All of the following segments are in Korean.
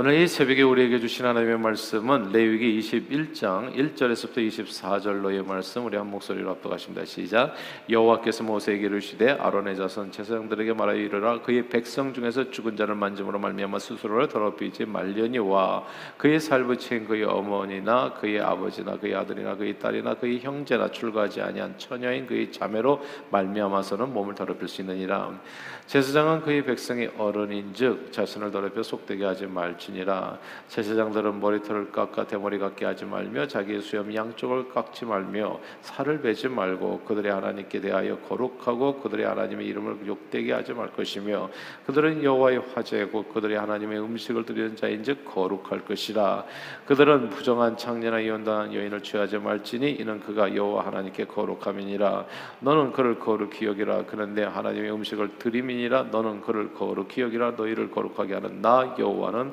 오늘 이 새벽에 우리에게 주신 하나님의 말씀은 레위기 21장 1절에서부터 24절로의 말씀 우리 한 목소리로 합독하십니다. 시작. 여호와께서 모세에게 이르시되 아론의 자손 제사장들에게 말하여 이르라 그의 백성 중에서 죽은 자를 만짐으로 말미암아 스스로를 더럽히지 말려니와 그의 살부친 그의 어머니나 그의 아버지나 그의 아들이나 그의 딸이나 그의 형제나 출가하지 아니한 처녀인 그의 자매로 말미암아서는 몸을 더럽힐 수 있느니라. 제사장은 그의 백성의 어른인즉 자신을 더럽혀 속되게 하지 말지 니라. 제사장들은 머리털을 깎아 대머리 같게 하지 말며 자기의 수염 양쪽을 깎지 말며 살을 베지 말고 그들의 하나님께 대하여 거룩하고 그들의 하나님의 이름을 욕되게 하지 말 것이며 그들은 여호와의 화제고 그들의 하나님의 음식을 드리는 자인즉 거룩할 것이라. 그들은 부정한 창녀나 이혼당한 여인을 취하지 말지니 이는 그가 여호와 하나님께 거룩함이니라. 너는 그를 거룩히 여기라. 그는 내 하나님의 음식을 드림이 거룩함이니라. 너는 그를 거룩히 여기라. 너희를 거룩하게 하는 나 여호와는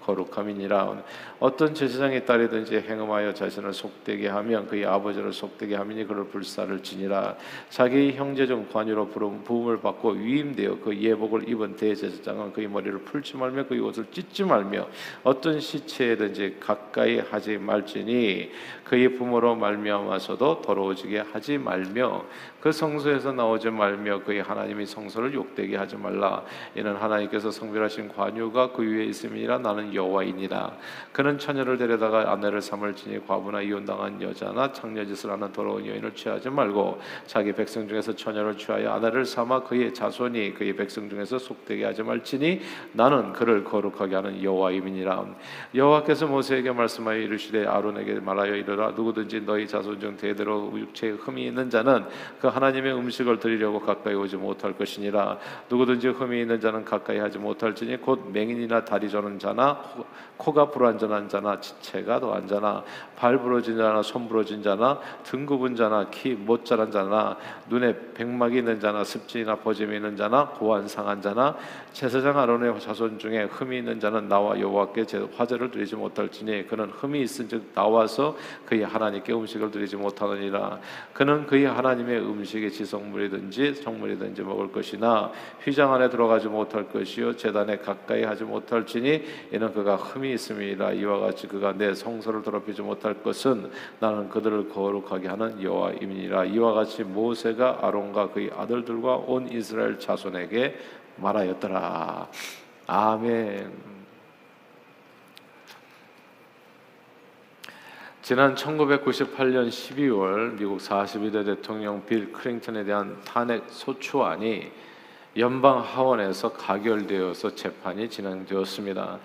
거룩함이니라. 어떤 제사장의 딸이든지 행음하여 자신을 속되게 하면 그의 아버지를 속되게 하미니 그를 불사를 지니라. 자기 형제 중 관유로 부음을 받고 위임되어 그 예복을 입은 대제사장은 그의 머리를 풀지 말며 그의 옷을 찢지 말며 어떤 시체든지 가까이 하지 말지니 그의 부모로 말미암아서도 더러워지게 하지 말며 그 성소에서 나오지 말며 그의 하나님의 성소를 욕되게 하지 말라. 이는 하나님께서 성별하신 관유가 그 위에 있음이라. 나는 여호와이니라. 그는 처녀를 데려다가 아내를 삼을지니 과부나 이혼당한 여자나 창녀짓을 하는 더러운 여인을 취하지 말고 자기 백성 중에서 처녀를 취하여 아내를 삼아 그의 자손이 그의 백성 중에서 속되게 하지 말지니 나는 그를 거룩하게 하는 여호와임이니라. 여호와께서 모세에게 말씀하여 이르시되 아론에게 말하여 이르라. 누구든지 너희 자손 중 대대로 육체에 흠이 있는 자는 그 하나님의 음식을 드리려고 가까이 오지 못할 것이니라. 누구든지 흠이 있는 자는 가까이 하지 못할지니 곧 맹인이나 다리 저는 자나 코가 불완전한 자나 지체가 더한 자나 발 부러진 자나 손 부러진 자나 등 굽은 자나 키 못 자란 자나 눈에 백막이 있는 자나 습진이나 버짐이 있는 자나 고안 상한 자나 제사장 아론의 자손 중에 흠이 있는 자는 나와 여호와께 화제를 드리지 못할지니 그는 흠이 있은즉 나와서 그의 하나님께 음식을 드리지 못하느니라. 그는 그의 하나님의 음식의 지성물이든지 성물이든지 먹을 것이나 휘장 안에 들어가지 못할 것이요 제단에 가까이 하지 못할지니 이는 그가 흠이 있음이라 이와 같이 그가 내 성소를 더럽히지 못할 것은 나는 그들을 거룩하게 하는 여호와임이니라 이와 같이 모세가 아론과 그의 아들들과 온 이스라엘 자손에게 말하였더라 아멘. 지난 1998년 12월 미국 42대 대통령 빌 클린턴에 대한 탄핵 소추안이 연방 하원에서 가결되어서 재판이 진행되었습니다.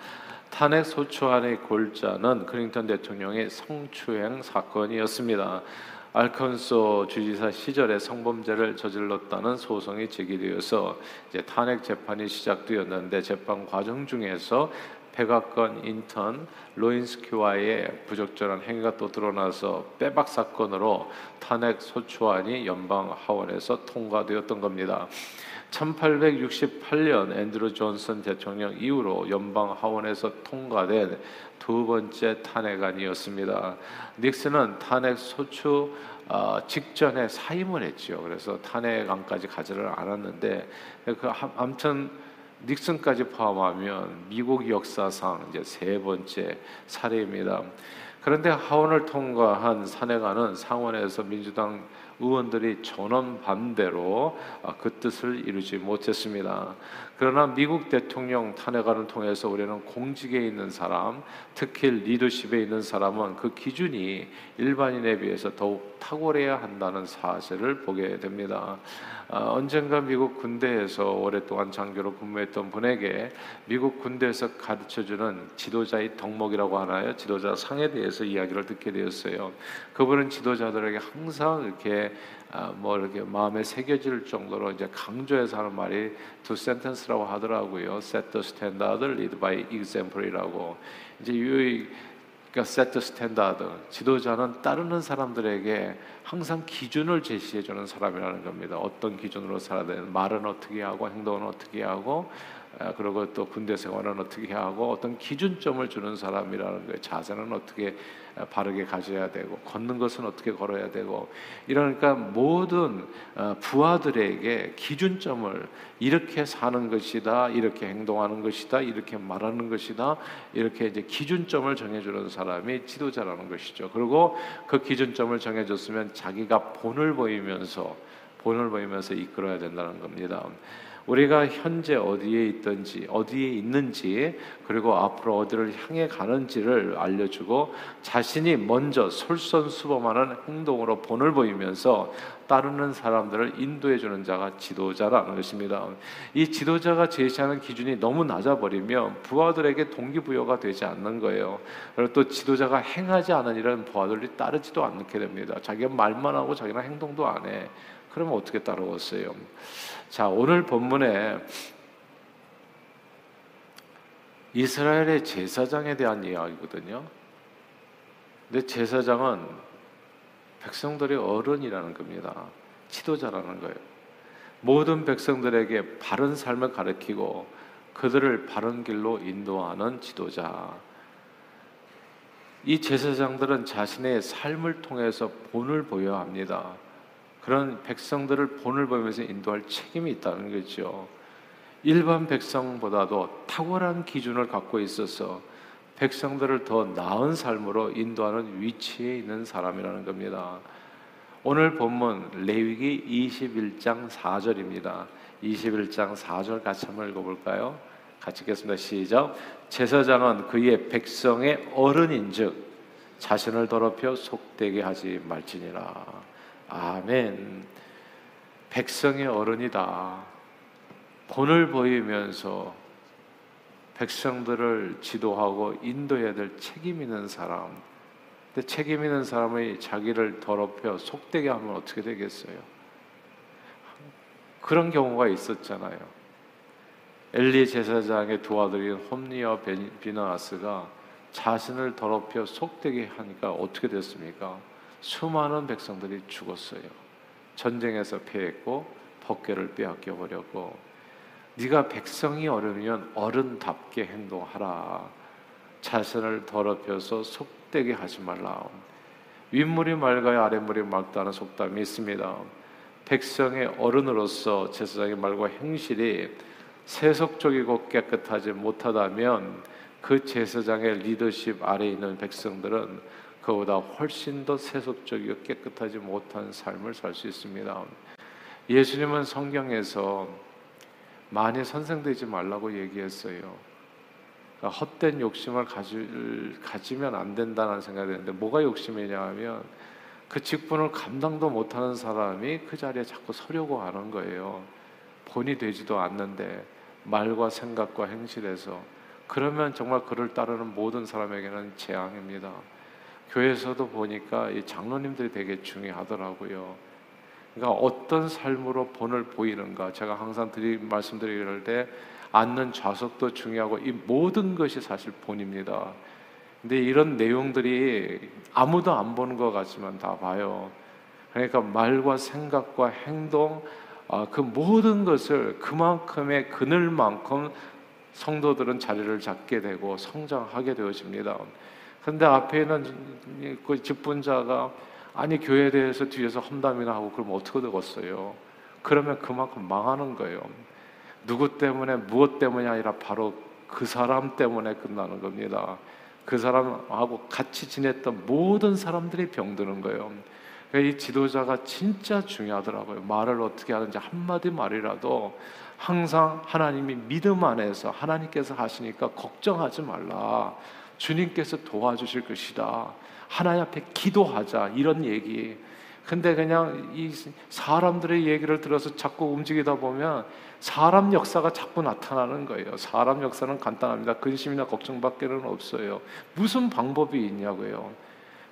탄핵 소추안의 골자는 클린턴 대통령의 성추행 사건이었습니다. 알컨소 주지사 시절에 성범죄를 저질렀다는 소송이 제기되어서 이제 탄핵 재판이 시작되었는데 재판 과정 중에서 백악관 인턴 로인스키와의 부적절한 행위가 또 드러나서 빼박 사건으로 탄핵 소추안이 연방 하원에서 통과되었던 겁니다. 1868년 앤드루 존슨 대통령 이후로 연방 하원에서 통과된 두 번째 탄핵안이었습니다. 닉슨은 탄핵 소추 어, 직전에 사임을 했죠. 그래서 탄핵안까지 가지를 않았는데 그 아무튼 닉슨까지 포함하면 미국 역사상 이제 세 번째 사례입니다. 그런데 하원을 통과한 산해가는 상원에서 민주당 의원들이 전원 반대로 아, 그 뜻을 이루지 못했습니다. 그러나 미국 대통령 탄핵안을 통해서 우리는 공직에 있는 사람, 특히 리더십에 있는 사람은 그 기준이 일반인에 비해서 더욱 탁월해야 한다는 사실을 보게 됩니다. 어, 언젠가 미국 군대에서 오랫동안 장교로 근무했던 분에게 미국 군대에서 가르쳐주는 지도자의 덕목이라고 하나요? 지도자 상에 대해서 이야기를 듣게 되었어요. 그분은 지도자들에게 항상 이렇게 아, 뭐 이렇게 마음에 새겨질 정도로 이제 강조해서 하는 말이 두 센텐스라고 하더라고요. Set the standard, lead by example이라고. 이제 이 그러니까 the standard. 지도자는 따르는 사람들에게 항상 기준을 제시해 주는 사람이라는 겁니다. 어떤 기준으로 살아야 되는 말은 어떻게 하고 행동은 어떻게 하고 아, 그리고 또 군대 생활은 어떻게 하고 어떤 기준점을 주는 사람이라는 거예요. 자세는 어떻게 아, 바르게 가져야 되고 걷는 것은 어떻게 걸어야 되고 이러니까 모든 아, 부하들에게 기준점을 이렇게 사는 것이다, 이렇게 행동하는 것이다, 이렇게 말하는 것이다, 이렇게 이제 기준점을 정해주는 사람이 지도자라는 것이죠. 그리고 그 기준점을 정해줬으면 자기가 본을 보이면서 본을 보이면서 이끌어야 된다는 겁니다. 우리가 현재 어디에 있든지 어디에 있는지 그리고 앞으로 어디를 향해 가는지를 알려주고 자신이 먼저 솔선수범하는 행동으로 본을 보이면서 따르는 사람들을 인도해 주는 자가 지도자라는 것입니다. 이 지도자가 제시하는 기준이 너무 낮아 버리면 부하들에게 동기부여가 되지 않는 거예요. 그리고 또 지도자가 행하지 않은 일은 부하들이 따르지도 않게 됩니다. 자기가 말만 하고 자기는 행동도 안 해. 그러면 어떻게 따라왔어요? 자, 오늘 본문에 이스라엘의 제사장에 대한 이야기거든요. 근데 제사장은 백성들의 어른이라는 겁니다. 지도자라는 거예요. 모든 백성들에게 바른 삶을 가르치고 그들을 바른 길로 인도하는 지도자. 이 제사장들은 자신의 삶을 통해서 본을 보여야 합니다. 그런 백성들을 본을 보면서 인도할 책임이 있다는 거죠. 일반 백성보다도 탁월한 기준을 갖고 있어서 백성들을 더 나은 삶으로 인도하는 위치에 있는 사람이라는 겁니다. 오늘 본문 레위기 21장 4절입니다. 21장 4절 같이 한번 읽어볼까요? 같이 읽겠습니다. 시작. 제사장은 그의 백성의 어른인즉 자신을 더럽혀 속되게 하지 말지니라. 아멘. 백성의 어른이다. 본을 보이면서 백성들을 지도하고 인도해야 될 책임 있는 사람. 근데 책임 있는 사람이 자기를 더럽혀 속되게 하면 어떻게 되겠어요? 그런 경우가 있었잖아요. 엘리 제사장의 두 아들인 홈니와 비나아스가 자신을 더럽혀 속되게 하니까 어떻게 됐습니까? 수많은 백성들이 죽었어요. 전쟁에서 패했고 법궤를 빼앗겨 버렸고 네가 백성이 어려면 어른답게 행동하라. 자신을 더럽혀서 속되게 하지 말라. 윗물이 맑아야 아랫물이 맑다는 속담이 있습니다. 백성의 어른으로서 제사장의 말과 행실이 세속적이고 깨끗하지 못하다면 그 제사장의 리더십 아래 있는 백성들은 그보다 훨씬 더 세속적이고 깨끗하지 못한 삶을 살 수 있습니다. 예수님은 성경에서 많이 선생되지 말라고 얘기했어요. 그러니까 헛된 욕심을 가질, 가지면 안 된다는 생각이 드는데 뭐가 욕심이냐 하면 그 직분을 감당도 못하는 사람이 그 자리에 자꾸 서려고 하는 거예요. 본이 되지도 않는데 말과 생각과 행실에서 그러면 정말 그를 따르는 모든 사람에게는 재앙입니다. 교회에서도 보니까 이 장로님들이 되게 중요하더라고요. 그러니까 어떤 삶으로 본을 보이는가 제가 항상 드리 말씀드리를 때 앉는 좌석도 중요하고 이 모든 것이 사실 본입니다. 근데 이런 내용들이 아무도 안 보는 것 같지만 다 봐요. 그러니까 말과 생각과 행동 아, 그 모든 것을 그만큼의 그늘만큼 성도들은 자리를 잡게 되고 성장하게 되어집니다. 근데 앞에 있는 그 직분자가 아니 교회에 대해서 뒤에서 험담이나 하고 그러면 어떻게 되겠어요? 그러면 그만큼 망하는 거예요. 누구 때문에 무엇 때문이 아니라 바로 그 사람 때문에 끝나는 겁니다. 그 사람하고 같이 지냈던 모든 사람들이 병드는 거예요. 그러니까 이 지도자가 진짜 중요하더라고요. 말을 어떻게 하는지 한마디 말이라도 항상 하나님이 믿음 안에서 하나님께서 하시니까 걱정하지 말라. 주님께서 도와주실 것이다. 하나님 앞에 기도하자 이런 얘기. 근데 그냥 이 사람들의 얘기를 들어서 자꾸 움직이다 보면 사람 역사가 자꾸 나타나는 거예요. 사람 역사는 간단합니다. 근심이나 걱정밖에는 없어요. 무슨 방법이 있냐고요.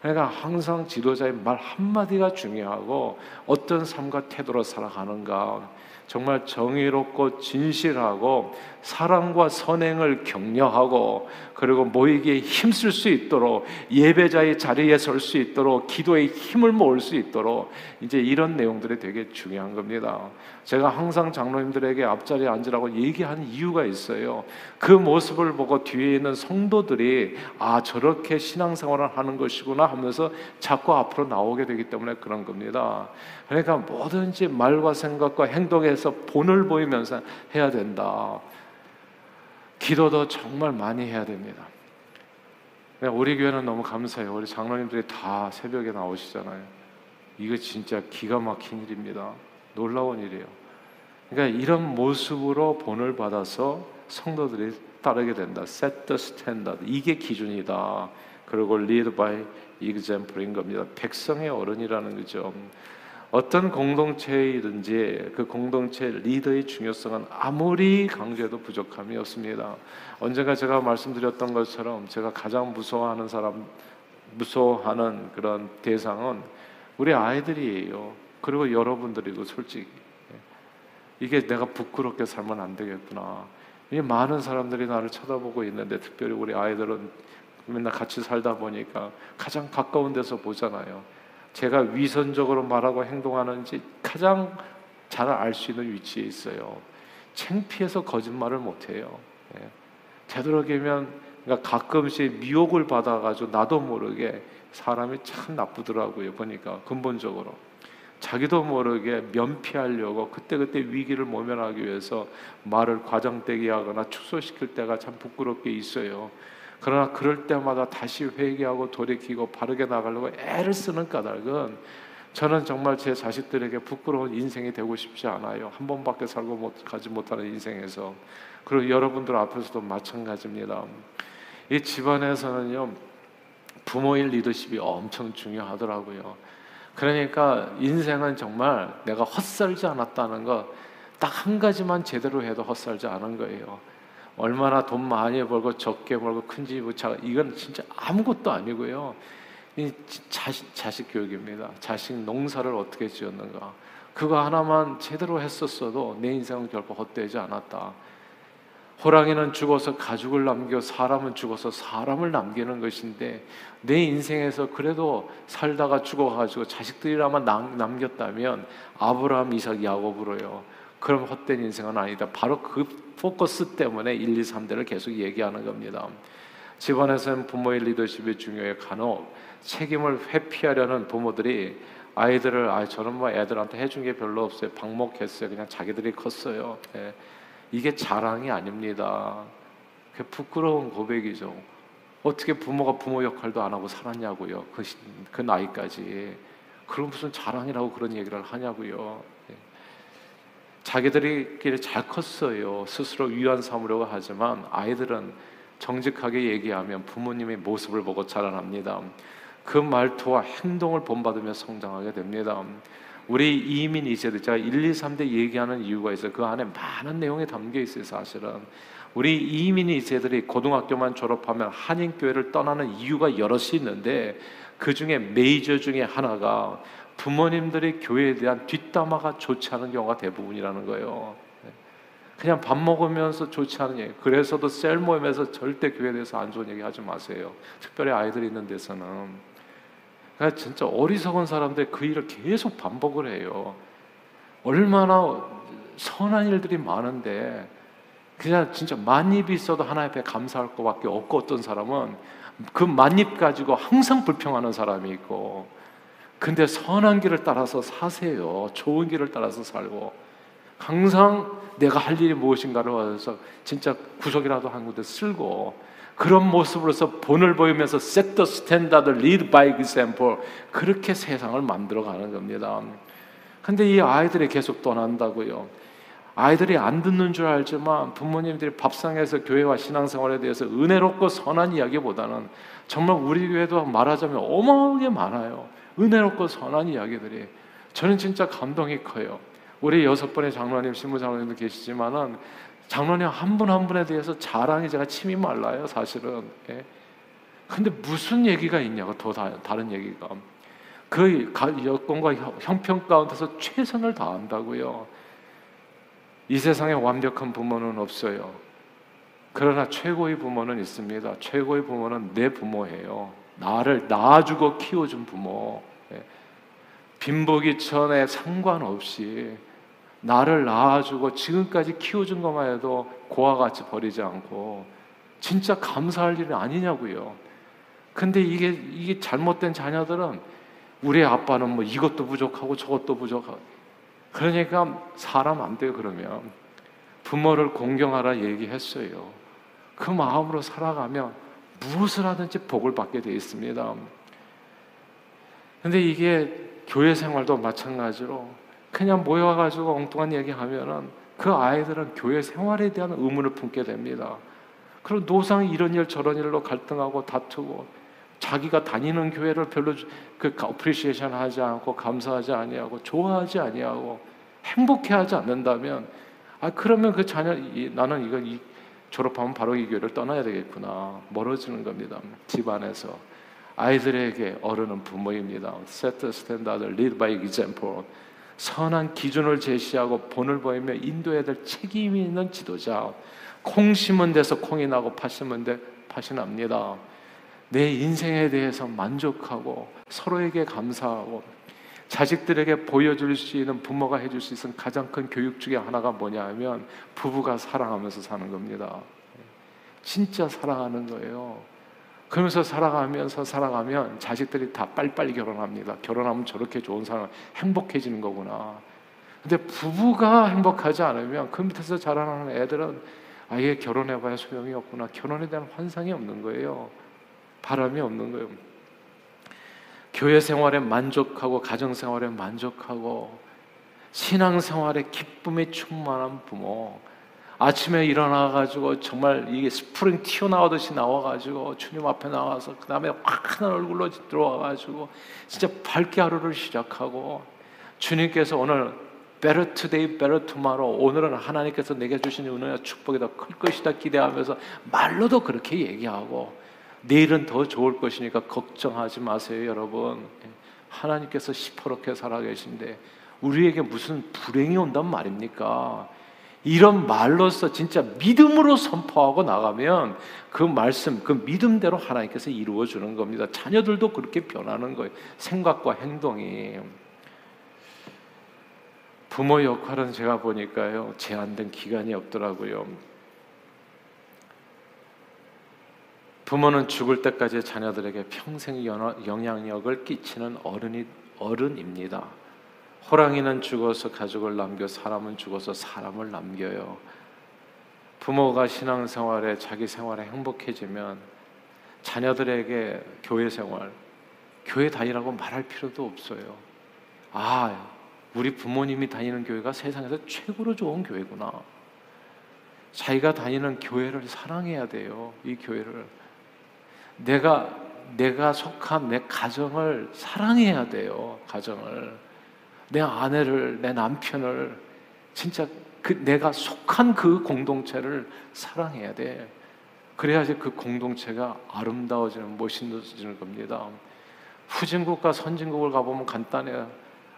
그러니까 항상 지도자의 말 한마디가 중요하고 어떤 삶과 태도로 살아가는가 정말 정의롭고 진실하고 사랑과 선행을 격려하고 그리고 모이기에 힘쓸 수 있도록 예배자의 자리에 설 수 있도록 기도에 힘을 모을 수 있도록 이제 이런 내용들이 되게 중요한 겁니다. 제가 항상 장로님들에게 앞자리에 앉으라고 얘기한 이유가 있어요. 그 모습을 보고 뒤에 있는 성도들이 아 저렇게 신앙생활을 하는 것이구나 하면서 자꾸 앞으로 나오게 되기 때문에 그런 겁니다. 그러니까 뭐든지 말과 생각과 행동에서 본을 보이면서 해야 된다. 기도도 정말 많이 해야 됩니다. 우리 교회는 너무 감사해요. 우리 장로님들이 다 새벽에 나오시잖아요. 이거 진짜 기가 막힌 일입니다. 놀라운 일이에요. 그러니까 이런 모습으로 본을 받아서 성도들이 따르게 된다. Set the standard. 이게 기준이다. 그리고 lead by example인 겁니다. 백성의 어른이라는 거죠. 어떤 공동체이든지 그 공동체 리더의 중요성은 아무리 강조해도 부족함이 없습니다. 언젠가 제가 말씀드렸던 것처럼 제가 가장 무서워하는 사람, 무서워하는 그런 대상은 우리 아이들이에요. 그리고 여러분들이고 솔직히 이게 내가 부끄럽게 살면 안 되겠구나. 이 많은 사람들이 나를 쳐다보고 있는데 특별히 우리 아이들은 맨날 같이 살다 보니까 가장 가까운 데서 보잖아요. 제가 위선적으로 말하고 행동하는지 가장 잘 알 수 있는 위치에 있어요. 창피해서 거짓말을 못 해요. 예. 되도록이면 그러니까 가끔씩 미혹을 받아가지고 나도 모르게 사람이 참 나쁘더라고요. 보니까 근본적으로 자기도 모르게 면피하려고 그때그때 위기를 모면하기 위해서 말을 과장되게 하거나 축소시킬 때가 참 부끄럽게 있어요. 그러나 그럴 때마다 다시 회개하고 돌이키고 바르게 나가려고 애를 쓰는 까닭은 저는 정말 제 자식들에게 부끄러운 인생이 되고 싶지 않아요. 한 번밖에 살고 못, 가지 못하는 인생에서. 그리고 여러분들 앞에서도 마찬가지입니다. 이 집안에서는요, 부모의 리더십이 엄청 중요하더라고요. 그러니까 인생은 정말 내가 헛살지 않았다는 거 딱 한 가지만 제대로 해도 헛살지 않은 거예요. 얼마나 돈 많이 벌고 적게 벌고 큰 집, 부차 이건 진짜 아무것도 아니고요. 이 자식, 자식 교육입니다. 자식 농사를 어떻게 지었는가. 그거 하나만 제대로 했었어도 내 인생은 결코 헛되지 않았다. 호랑이는 죽어서 가죽을 남겨 사람은 죽어서 사람을 남기는 것인데 내 인생에서 그래도 살다가 죽어가지고 자식들이라만 남겼다면 아브라함, 이삭, 야곱으로요. 그럼 헛된 인생은 아니다. 바로 그 포커스 때문에 1, 2, 3대를 계속 얘기하는 겁니다. 집안에서는 부모의 리더십이 중요해 간혹 책임을 회피하려는 부모들이 아이들을 아 저는 뭐 애들한테 해준 게 별로 없어요. 방목했어요. 그냥 자기들이 컸어요. 예. 이게 자랑이 아닙니다. 그 부끄러운 고백이죠. 어떻게 부모가 부모 역할도 안 하고 살았냐고요. 그, 그 나이까지. 그럼 무슨 자랑이라고 그런 얘기를 하냐고요. 자기들이 잘 컸어요. 스스로 위안 삼으려고 하지만 아이들은 정직하게 얘기하면 부모님의 모습을 보고 자라납니다. 그 말투와 행동을 본받으며 성장하게 됩니다. 우리 이민 이세대 제가 1, 2, 3대 얘기하는 이유가 있어요. 그 안에 많은 내용이 담겨 있어요, 사실은. 우리 이민 이세들이 고등학교만 졸업하면 한인 교회를 떠나는 이유가 여럿이 있는데 그 중에 메이저 중에 하나가 부모님들이 교회에 대한 뒷담화가 좋지 않은 경우가 대부분이라는 거예요. 그냥 밥 먹으면서 좋지 않은 얘기. 그래서도 셀 모임에서 절대 교회에 대해서 안 좋은 얘기 하지 마세요. 특별히 아이들이 있는 데서는. 그러니까 진짜 어리석은 사람들 그 일을 계속 반복을 해요. 얼마나 선한 일들이 많은데 그냥 진짜 만입이 있어도 하나님 앞에 감사할 것밖에 없고 어떤 사람은 그 만입 가지고 항상 불평하는 사람이 있고 근데 선한 길을 따라서 사세요. 좋은 길을 따라서 살고 항상 내가 할 일이 무엇인가를 해서 진짜 구석이라도 한 군데 쓸고 그런 모습으로서 본을 보이면서 set the standard, lead by example 그렇게 세상을 만들어 가는 겁니다. 근데 이 아이들이 계속 떠난다고요. 아이들이 안 듣는 줄 알지만 부모님들이 밥상에서 교회와 신앙생활에 대해서 은혜롭고 선한 이야기보다는 정말 우리 교회도 말하자면 어마어마하게 많아요. 은혜롭고 선한 이야기들이 저는 진짜 감동이 커요. 우리 여섯 번의 장로님, 신부 장로님도 계시지만은 장로님 한 분 한 분에 대해서 자랑이 제가 침이 말라요, 사실은. 예. 근데 무슨 얘기가 있냐고 더 다른 얘기가 그 여건과 형편 가운데서 최선을 다한다고요. 이 세상에 완벽한 부모는 없어요. 그러나 최고의 부모는 있습니다. 최고의 부모는 내 부모예요. 나를 낳아주고 키워준 부모. 예. 빈보기 전에 상관없이 나를 낳아주고 지금까지 키워준 것만 해도 고와 같이 버리지 않고 진짜 감사할 일이 아니냐고요. 근데 이게 이게 잘못된 자녀들은 우리 아빠는 뭐 이것도 부족하고 저것도 부족하고 그러니까 사람 안 돼요 그러면 부모를 공경하라 얘기했어요. 그 마음으로 살아가면 무엇을 하든지 복을 받게 되어 있습니다. 근데 이게 교회 생활도 마찬가지로 그냥 모여가지고 엉뚱한 얘기하면은 그 아이들은 교회 생활에 대한 의문을 품게 됩니다. 그리고 노상 이런 일 저런 일로 갈등하고 다투고 자기가 다니는 교회를 별로 그 appreciation 하지 않고 감사하지 아니하고 좋아하지 아니하고 행복해하지 않는다면 아 그러면 그 자녀 나는 이거 이 졸업하면 바로 이 교회를 떠나야 되겠구나. 멀어지는 겁니다. 집안에서 아이들에게 어른은 부모입니다. Set standard lead by example. 선한 기준을 제시하고 본을 보이며 인도해야 될 책임이 있는 지도자. 콩 심은 데서 콩이 나고 팥 심은 데 팥이 납니다. 내 인생에 대해서 만족하고 서로에게 감사하고 자식들에게 보여줄 수 있는 부모가 해줄 수 있는 가장 큰 교육 중에 하나가 뭐냐 하면 부부가 사랑하면서 사는 겁니다. 진짜 사랑하는 거예요. 그러면서 살아가면서 살아가면 자식들이 다 빨리빨리 결혼합니다. 결혼하면 저렇게 좋은 사람 행복해지는 거구나. 근데 부부가 행복하지 않으면 그 밑에서 자라나는 애들은 아예 결혼해봐야 소용이 없구나. 결혼에 대한 환상이 없는 거예요. 바람이 없는 거예요. 교회 생활에 만족하고 가정 생활에 만족하고 신앙 생활에 기쁨에 충만한 부모. 아침에 일어나 가지고 정말 이게 스프링 튀어나오듯이 나와 가지고 주님 앞에 나와서 그다음에 환한 얼굴로 들어와 가지고 진짜 밝게 하루를 시작하고 주님께서 오늘 better today, better tomorrow. 오늘은 하나님께서 내게 주신 은혜와 축복이 더 클 것이다 기대하면서 말로도 그렇게 얘기하고 내일은 더 좋을 것이니까 걱정하지 마세요, 여러분. 하나님께서 시퍼렇게 살아계신데 우리에게 무슨 불행이 온단 말입니까? 이런 말로서 진짜 믿음으로 선포하고 나가면 그 말씀, 그 믿음대로 하나님께서 이루어 주는 겁니다. 자녀들도 그렇게 변하는 거예요. 생각과 행동이. 부모 역할은 제가 보니까요, 제한된 기간이 없더라고요. 부모는 죽을 때까지 자녀들에게 평생 영향력을 끼치는 어른이 어른입니다. 호랑이는 죽어서 가족을 남겨 사람은 죽어서 사람을 남겨요. 부모가 신앙생활에 자기 생활에 행복해지면 자녀들에게 교회 생활, 교회 다니라고 말할 필요도 없어요. 아, 우리 부모님이 다니는 교회가 세상에서 최고로 좋은 교회구나. 자기가 다니는 교회를 사랑해야 돼요. 이 교회를. 내가 내가 속한 내 가정을 사랑해야 돼요. 가정을 내 아내를 내 남편을 진짜 그 내가 속한 그 공동체를 사랑해야 돼. 그래야지 그 공동체가 아름다워지는 멋있어지는 겁니다. 후진국과 선진국을 가보면 간단해요.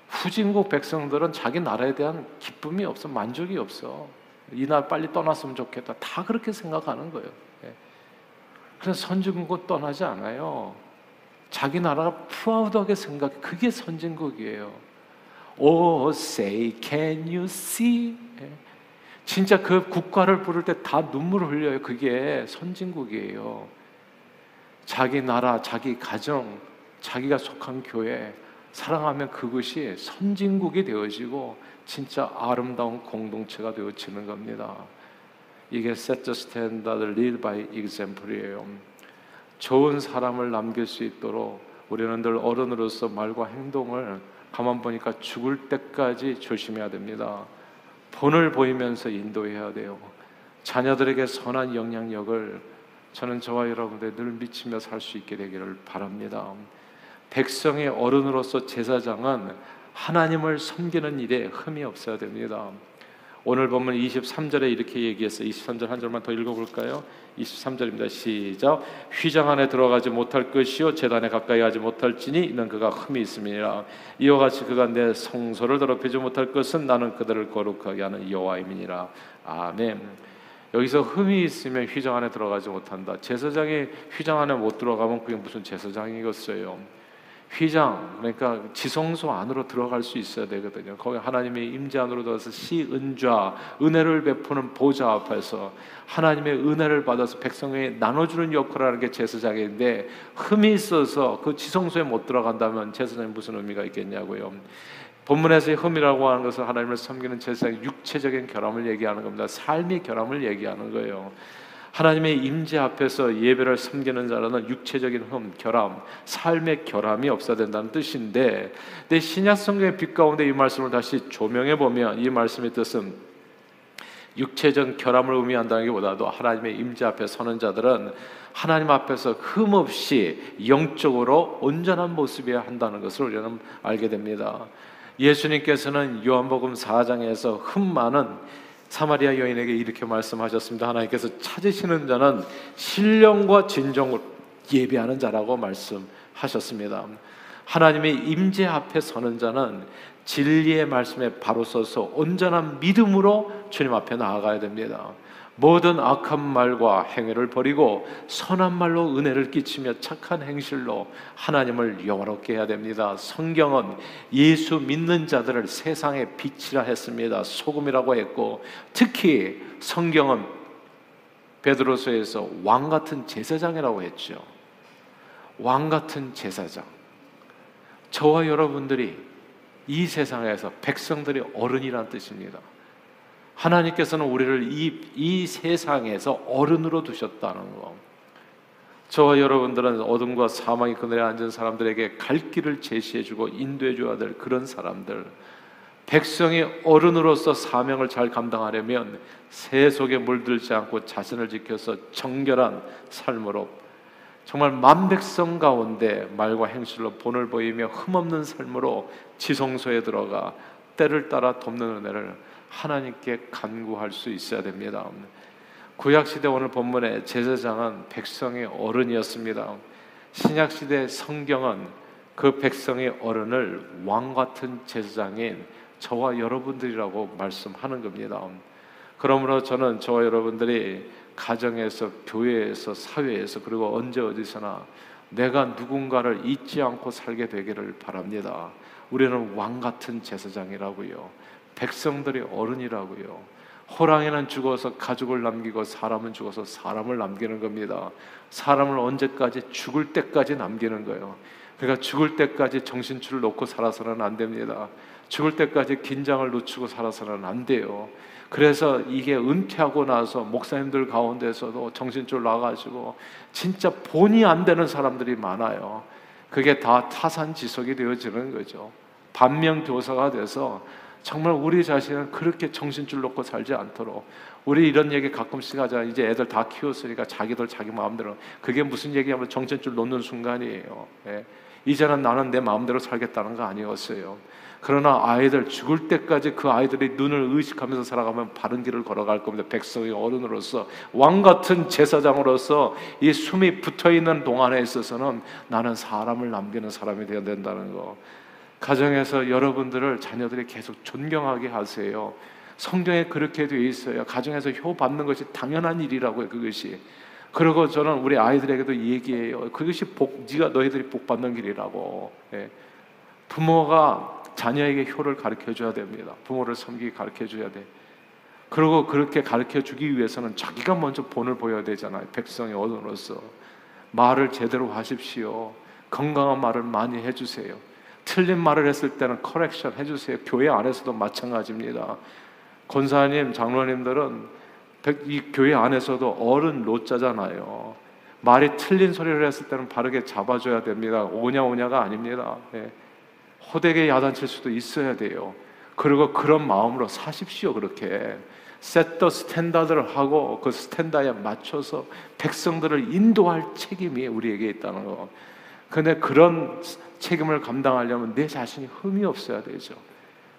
후진국 백성들은 자기 나라에 대한 기쁨이 없어, 만족이 없어. 이 날 빨리 떠났으면 좋겠다. 다 그렇게 생각하는 거예요. 그래서 선진국은 떠나지 않아요. 자기 나라가 프라우드하게 생각해. 그게 선진국이에요. Oh, say, can you see? 예. 진짜 그 국가를 부를 때 다 눈물을 흘려요. 그게 선진국이에요. 자기 나라, 자기 가정, 자기가 속한 교회 사랑하면 그것이 선진국이 되어지고 진짜 아름다운 공동체가 되어지는 겁니다. 이게 set standard, lead by example이에요. 좋은 사람을 남길 수 있도록 우리는 늘 어른으로서 말과 행동을 가만 보니까 죽을 때까지 조심해야 됩니다. 본을 보이면서 인도해야 돼요. 자녀들에게 선한 영향력을 저는 저와 여러분들 늘 미치며 살 수 있게 되기를 바랍니다. 백성의 어른으로서 제사장은 하나님을 섬기는 일에 흠이 없어야 됩니다. 오늘 보면 23절에 이렇게 얘기했어요. 23절 한 절만 더 읽어볼까요? 23절입니다. 시작. 휘장 안에 들어가지 못할 것이요 재단에 가까이 하지 못할지니 이는 그가 흠이 있음이라. 이와 같이 그가 내 성소를 더럽히지 못할 것은 나는 그들을 거룩하게 하는 여호와임이니라. 아멘. 여기서 흠이 있으면 휘장 안에 들어가지 못한다. 제사장이 휘장 안에 못 들어가면 그게 무슨 제사장이겠어요? 휘장 그러니까 지성소 안으로 들어갈 수 있어야 되거든요. 거기 하나님의 임재 안으로 들어서 시은좌 은혜를 베푸는 보좌 앞에서 하나님의 은혜를 받아서 백성에 나눠주는 역할을 하는 게 제사장인데 흠이 있어서 그 지성소에 못 들어간다면 제사장이 무슨 의미가 있겠냐고요. 본문에서 흠이라고 하는 것은 하나님을 섬기는 제사장의 육체적인 결함을 얘기하는 겁니다. 삶의 결함을 얘기하는 거예요. 하나님의 임재 앞에서 예배를 섬기는 자라는 육체적인 흠, 결함, 삶의 결함이 없어야 된다는 뜻인데, 내 신약 성경의 빛 가운데 이 말씀을 다시 조명해 보면 이 말씀의 뜻은 육체적 결함을 의미한다는 것보다도 하나님의 임재 앞에 서는 자들은 하나님 앞에서 흠 없이 영적으로 온전한 모습이어야 한다는 것을 우리는 알게 됩니다. 예수님께서는 요한복음 4장에서 흠 많은 사마리아 여인에게 이렇게 말씀하셨습니다. 하나님께서 찾으시는 자는 신령과 진정을 예배하는 자라고 말씀하셨습니다. 하나님의 임재 앞에 서는 자는 진리의 말씀에 바로 서서 온전한 믿음으로 주님 앞에 나아가야 됩니다. 모든 악한 말과 행위를 버리고 선한 말로 은혜를 끼치며 착한 행실로 하나님을 영화롭게 해야 됩니다. 성경은 예수 믿는 자들을 세상의 빛이라 했습니다. 소금이라고 했고 특히 성경은 베드로서에서 왕 같은 제사장이라고 했죠. 왕 같은 제사장. 저와 여러분들이 이 세상에서 백성들이 어른이란 뜻입니다. 하나님께서는 우리를 이, 이 세상에서 어른으로 두셨다는 거. 저와 여러분들은 어둠과 사망의 그늘에 앉은 사람들에게 갈 길을 제시해주고 인도해줘야 될 그런 사람들. 백성이 어른으로서 사명을 잘 감당하려면 세속에 물들지 않고 자신을 지켜서 정결한 삶으로 정말 만백성 가운데 말과 행실로 본을 보이며 흠없는 삶으로 지성소에 들어가 때를 따라 돕는 은혜를 하나님께 간구할 수 있어야 됩니다. 구약 시대 오늘 본문의 제사장은 백성의 어른이었습니다. 신약 시대 성경은 그 백성의 어른을 왕 같은 제사장인 저와 여러분들이라고 말씀하는 겁니다. 그러므로 저는 저와 여러분들이 가정에서 교회에서 사회에서 그리고 언제 어디서나 내가 누군가를 잊지 않고 살게 되기를 바랍니다. 우리는 왕 같은 제사장이라고요. 백성들의 어른이라고요. 호랑이는 죽어서 가족을 남기고 사람은 죽어서 사람을 남기는 겁니다. 사람을 언제까지 죽을 때까지 남기는 거예요. 그러니까 죽을 때까지 정신줄을 놓고 살아서는 안 됩니다. 죽을 때까지 긴장을 놓치고 살아서는 안 돼요. 그래서 이게 은퇴하고 나서 목사님들 가운데서도 정신줄 나가지고 진짜 본이 안 되는 사람들이 많아요. 그게 다 타산지석이 되어지는 거죠. 반면 교사가 돼서 정말 우리 자신은 그렇게 정신줄 놓고 살지 않도록 우리 이런 얘기 가끔씩 하자. 이제 애들 다 키웠으니까 자기들 자기 마음대로 그게 무슨 얘기하면 정신줄 놓는 순간이에요. 예. 이제는 나는 내 마음대로 살겠다는 거 아니었어요. 그러나 아이들 죽을 때까지 그 아이들이 눈을 의식하면서 살아가면 바른 길을 걸어갈 겁니다. 백성의 어른으로서 왕 같은 제사장으로서 이 숨이 붙어 있는 동안에 있어서는 나는 사람을 남기는 사람이 되어야 된다는 거. 가정에서 여러분들을 자녀들이 계속 존경하게 하세요. 성경에 그렇게 되어 있어요. 가정에서 효 받는 것이 당연한 일이라고요. 그것이. 그리고 저는 우리 아이들에게도 얘기해요. 그것이 복, 네가 너희들이 복 받는 길이라고. 예. 부모가 자녀에게 효를 가르쳐 줘야 됩니다. 부모를 섬기게 가르쳐 줘야 돼. 그리고 그렇게 가르쳐 주기 위해서는 자기가 먼저 본을 보여야 되잖아요. 백성의 어른으로서 말을 제대로 하십시오. 건강한 말을 많이 해주세요. 틀린 말을 했을 때는 커렉션 해주세요. 교회 안에서도 마찬가지입니다. 권사님, 장로님들은 이 교회 안에서도 어른 노자잖아요. 말이 틀린 소리를 했을 때는 바르게 잡아줘야 됩니다. 오냐 오냐가 아닙니다. 네. 호되게 야단칠 수도 있어야 돼요. 그리고 그런 마음으로 사십시오. 그렇게 set a standard를 하고 그 standard에 맞춰서 백성들을 인도할 책임이 우리에게 있다는 거. 근데 그런 책임을 감당하려면 내 자신이 흠이 없어야 되죠.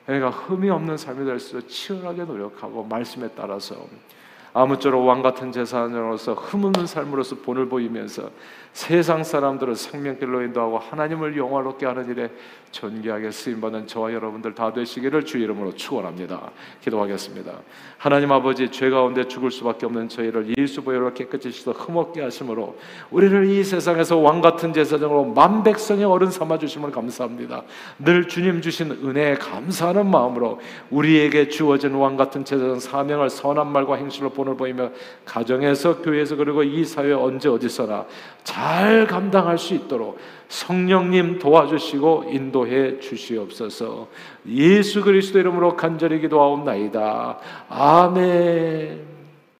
그러니까 흠이 없는 삶이 될수 있도록 치열하게 노력하고 말씀에 따라서 아무쪼록 왕 같은 제사장으로서 흠없는 삶으로서 본을 보이면서 세상 사람들을 생명길로 인도하고 하나님을 영화롭게 하는 일에 존귀하게 쓰임 받는 저와 여러분들 다 되시기를 주 이름으로 축원합니다. 기도하겠습니다. 하나님 아버지 죄 가운데 죽을 수밖에 없는 저희를 예수 보혈로 깨끗이 씻어 흠없게 하심으로 우리를 이 세상에서 왕 같은 제사장으로 만 백성의 어른 삼아 주심을 감사합니다. 늘 주님 주신 은혜에 감사하는 마음으로 우리에게 주어진 왕 같은 제사장 사명을 선한 말과 행실로 본을 보이며 가정에서 교회에서 그리고 이 사회 언제 어디서나 잘 감당할 수 있도록 성령님 도와주시고 인도해 주시옵소서. 예수 그리스도 이름으로 간절히 기도하옵나이다. 아멘.